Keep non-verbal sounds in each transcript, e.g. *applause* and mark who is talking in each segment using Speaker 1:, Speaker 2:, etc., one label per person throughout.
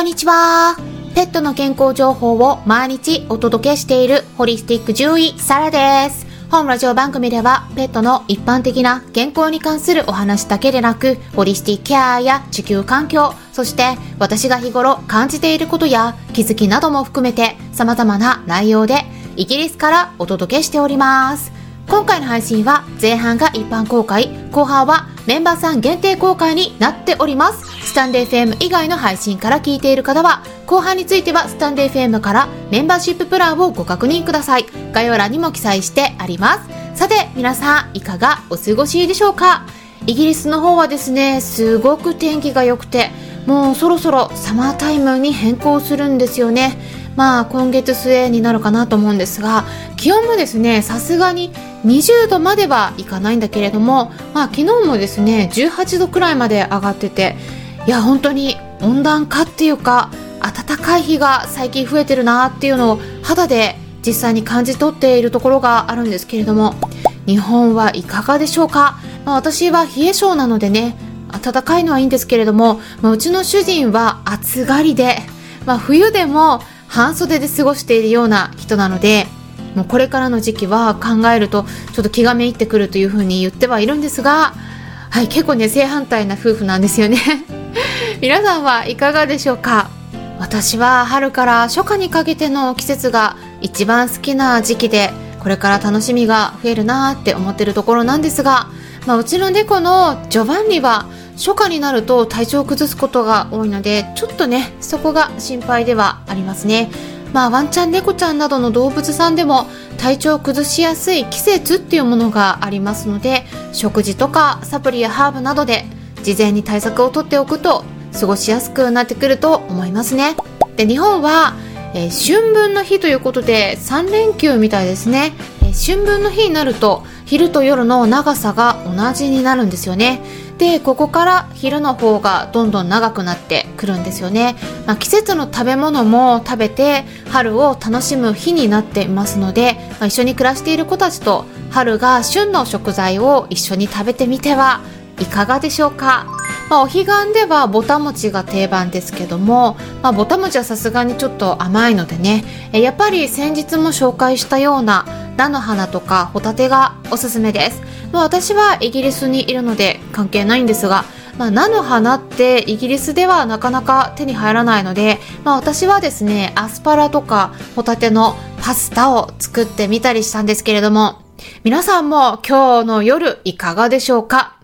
Speaker 1: こんにちは。ペットの健康情報を毎日お届けしているホリスティック獣医サラです。本ラジオ番組ではペットの一般的な健康に関するお話だけでなく、ホリスティックケアや地球環境、そして私が日頃感じていることや気づきなども含めて様々な内容でイギリスからお届けしております。今回の配信は前半が一般公開、後半はメンバーさん限定公開になっております。スタンデー FM 以外の配信から聞いている方は、後半についてはスタンデー FM からメンバーシッププランをご確認ください。概要欄にも記載してあります。さて、皆さんいかがお過ごしでしょうか？イギリスの方はですね、すごく天気が良くて、もうそろそろサマータイムに変更するんですよね。まあ今月末になるかなと思うんですが気温もですねさすがに20度まではいかないんだけれども、まあ、昨日もですね18度くらいまで上がってていや本当に温暖化っていうか暖かい日が最近増えてるなっていうのを肌で実際に感じ取っているところがあるんですけれども日本はいかがでしょうか、まあ、私は冷え性なのでね暖かいのはいいんですけれども、まあ、うちの主人は暑がりで、まあ、冬でも半袖で過ごしているような人なのでもうこれからの時期は考えるとちょっと気がめいってくるというふうに言ってはいるんですがはい結構ね正反対な夫婦なんですよね。皆さんはいかがでしょうか？私は春から初夏にかけての季節が一番好きな時期でこれから楽しみが増えるなって思ってるところなんですが、まあ、うちの猫のジョバンニは初夏になると体調を崩すことが多いのでちょっとねそこが心配ではありますね。まあワンちゃん猫ちゃんなどの動物さんでも体調を崩しやすい季節っていうものがありますので食事とかサプリやハーブなどで事前に対策をとっておくと過ごしやすくなってくると思いますね。で日本は、えー、春分の日ということで3連休みたいですね、えー、春分の日になると昼と夜の長さが同じになるんですよね。でここから昼の方がどんどん長くなってくるんですよね、まあ、季節の食べ物も食べて春を楽しむ日になっていますので、まあ、一緒に暮らしている子たちと春が旬の食材を一緒に食べてみてはいかがでしょうか。まあ、お彼岸ではぼた餅が定番ですけども、まあ、ぼた餅はさすがにちょっと甘いのでねやっぱり先日も紹介したような菜の花とかホタテがおすすめです、まあ、私はイギリスにいるので関係ないんですがまあ、菜の花ってイギリスではなかなか手に入らないので、まあ、私はですねアスパラとかホタテのパスタを作ってみたりしたんですけれども皆さんも今日の夜いかがでしょうか？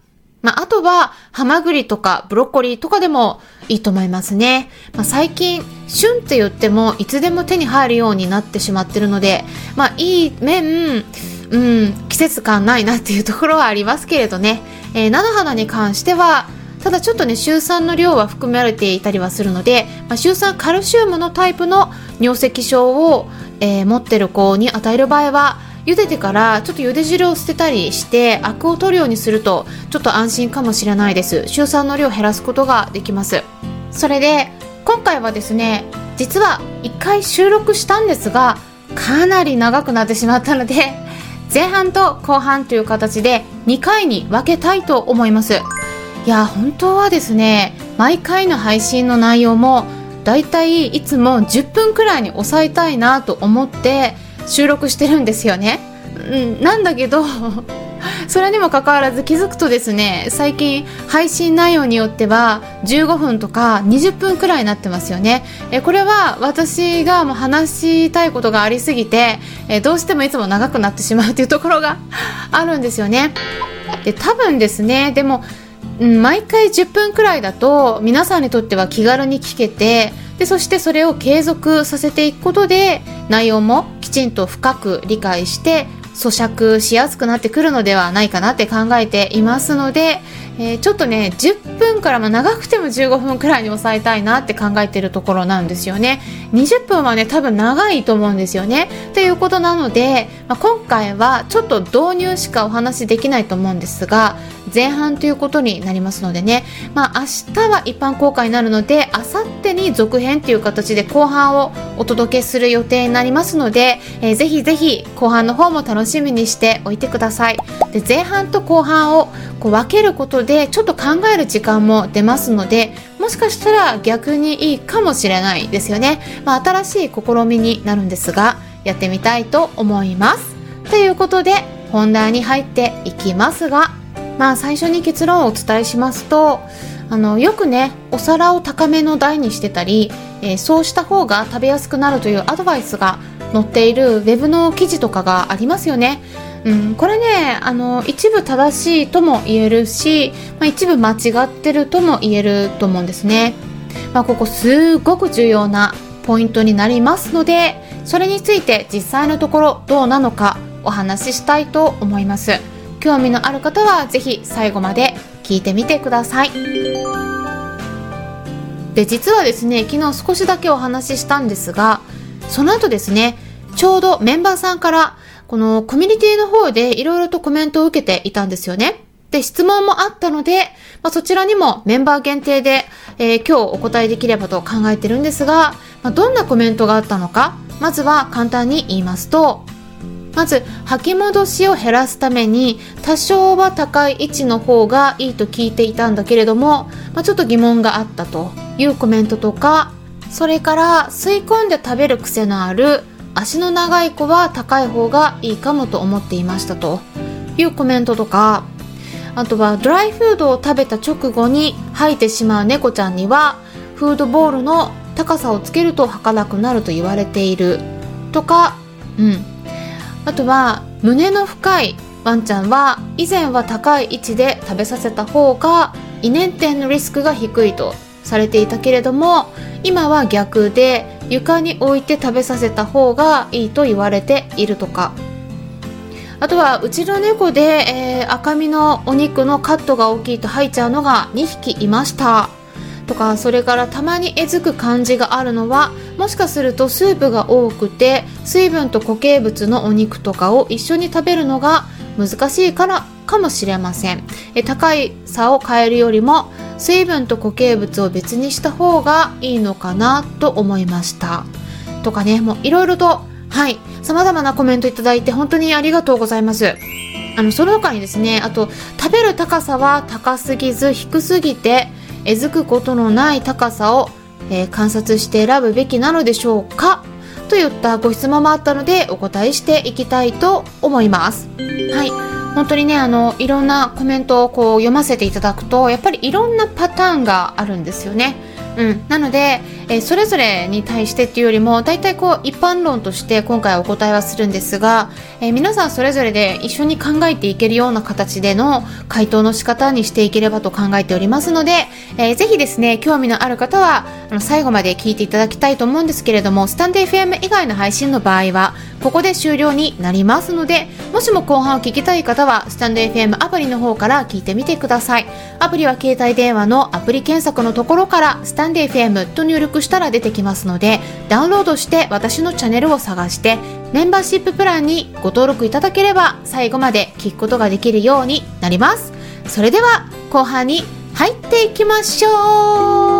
Speaker 1: まあ、あとは、ハマグリとかブロッコリーとかでもいいと思いますね。まあ、最近、旬って言っても、いつでも手に入るようになってしまってるので、まあ、いい面、うん、季節感ないなっていうところはありますけれどね。えー、菜の花に関しては、ただちょっとね、シ酸の量は含められていたりはするので、まあ、シ酸カルシウムのタイプの尿石症を、えー、持ってる子に与える場合は、茹でてからちょっと茹で汁を捨てたりしてアクを取るようにするとちょっと安心かもしれないです。週酸の量を減らすことができます。それで今回はですね実は1回収録したんですがかなり長くなってしまったので *laughs* 前半と後半という形で2回に分けたいと思います。いや本当はですね毎回の配信の内容もだいたいいつも10分くらいに抑えたいなと思って収録してるんですよね。うん、なんだけど *laughs* それにもかかわらず気づくとですね最近配信内容によっては15分とか20分くらいになってますよねえこれは私がもう話したいことがありすぎてえどうしてもいつも長くなってしまうというところが *laughs* あるんですよねで多分ですねでも、うん、毎回10分くらいだと皆さんにとっては気軽に聞けてでそしてそれを継続させていくことで内容もきちんと深く理解して咀嚼しやすくなってくるのではないかなって考えていますので、えー、ちょっとね10分からま長くても15分くらいに抑えたいなって考えてるところなんですよね。20分はね多分長いと思うんですよね。ということなので、まあ、今回はちょっと導入しかお話しできないと思うんですが前半ということになりますのでね、まあ、明日は一般公開になるのであさってに続編という形で後半をお届けする予定になりますので、えー、ぜひぜひ後半の方も楽しみにしておいてください。で前半と後半をこう分けることでちょっと考える時間も出ますのでもしかしたら逆にいいかもしれないですよね、まあ、新しい試みになるんですがやってみたいと思います。ということで本題に入っていきますがまあ最初に結論をお伝えしますとあのよくねお皿を高めの台にしてたり、えー、そうした方が食べやすくなるというアドバイスが載っているウェブの記事とかがありますよね。うん、これねあの一部正しいとも言えるし、まあ、一部間違ってるとも言えると思うんですね。まあ、ここすごく重要なポイントになりますのでそれについて実際のところどうなのかお話ししたいと思います興味のある方はぜひ最後まで聞いてみてください。で実はですね昨日少しだけお話ししたんですがその後ですねちょうどメンバーさんからこのコミュニティの方でいろいろとコメントを受けていたんですよね。で質問もあったので、まあ、そちらにもメンバー限定で、えー、今日お答えできればと考えてるんですが、まあ、どんなコメントがあったのかまずは簡単に言いますとまず吐き戻しを減らすために多少は高い位置の方がいいと聞いていたんだけれども、まあ、ちょっと疑問があったというコメントとかそれから吸い込んで食べる癖のある足の長い子は高い方がいいかもと思っていましたというコメントとかあとはドライフードを食べた直後に吐いてしまう猫ちゃんにはフードボールの高さをつけると儚くなると言われているとかうん。あとは胸の深いワンちゃんは以前は高い位置で食べさせた方が胃粘点のリスクが低いとされていたけれども今は逆で床に置いて食べさせた方がいいと言われているとか。あとはうちの猫で、えー、赤身のお肉のカットが大きいと吐いちゃうのが2匹いました。とかそれからたまにえずく感じがあるのはもしかするとスープが多くて水分と固形物のお肉とかを一緒に食べるのが難しいからかもしれません。え高い差を変えるよりも水分と固形物を別にした方がいいのかなと思いました。とかねもういろいろとはい様々なコメントいただいて本当にありがとうございます。あのその他にですねあと食べる高さは高すぎず低すぎてえずくことのない高さを、えー、観察して選ぶべきなのでしょうか？といったご質問もあったのでお答えしていきたいと思います。はい本当にねあのいろんなコメントをこう読ませていただくとやっぱりいろんなパターンがあるんですよね。うん、なので、えー、それぞれに対してっていうよりも大体こう一般論として今回お答えはするんですが、えー、皆さんそれぞれで一緒に考えていけるような形での回答の仕方にしていければと考えておりますので、えー、ぜひですね興味のある方はあの最後まで聞いていただきたいと思うんですけれどもスタンデー FM 以外の配信の場合はここで終了になりますのでもしも後半を聞きたい方はスタンド FM アプリの方から聞いてみてください。アプリは携帯電話のアプリ検索のところからスタンド FM と入力したら出てきますのでダウンロードして私のチャンネルを探してメンバーシッププランにご登録いただければ最後まで聞くことができるようになります。それでは後半に入っていきましょう。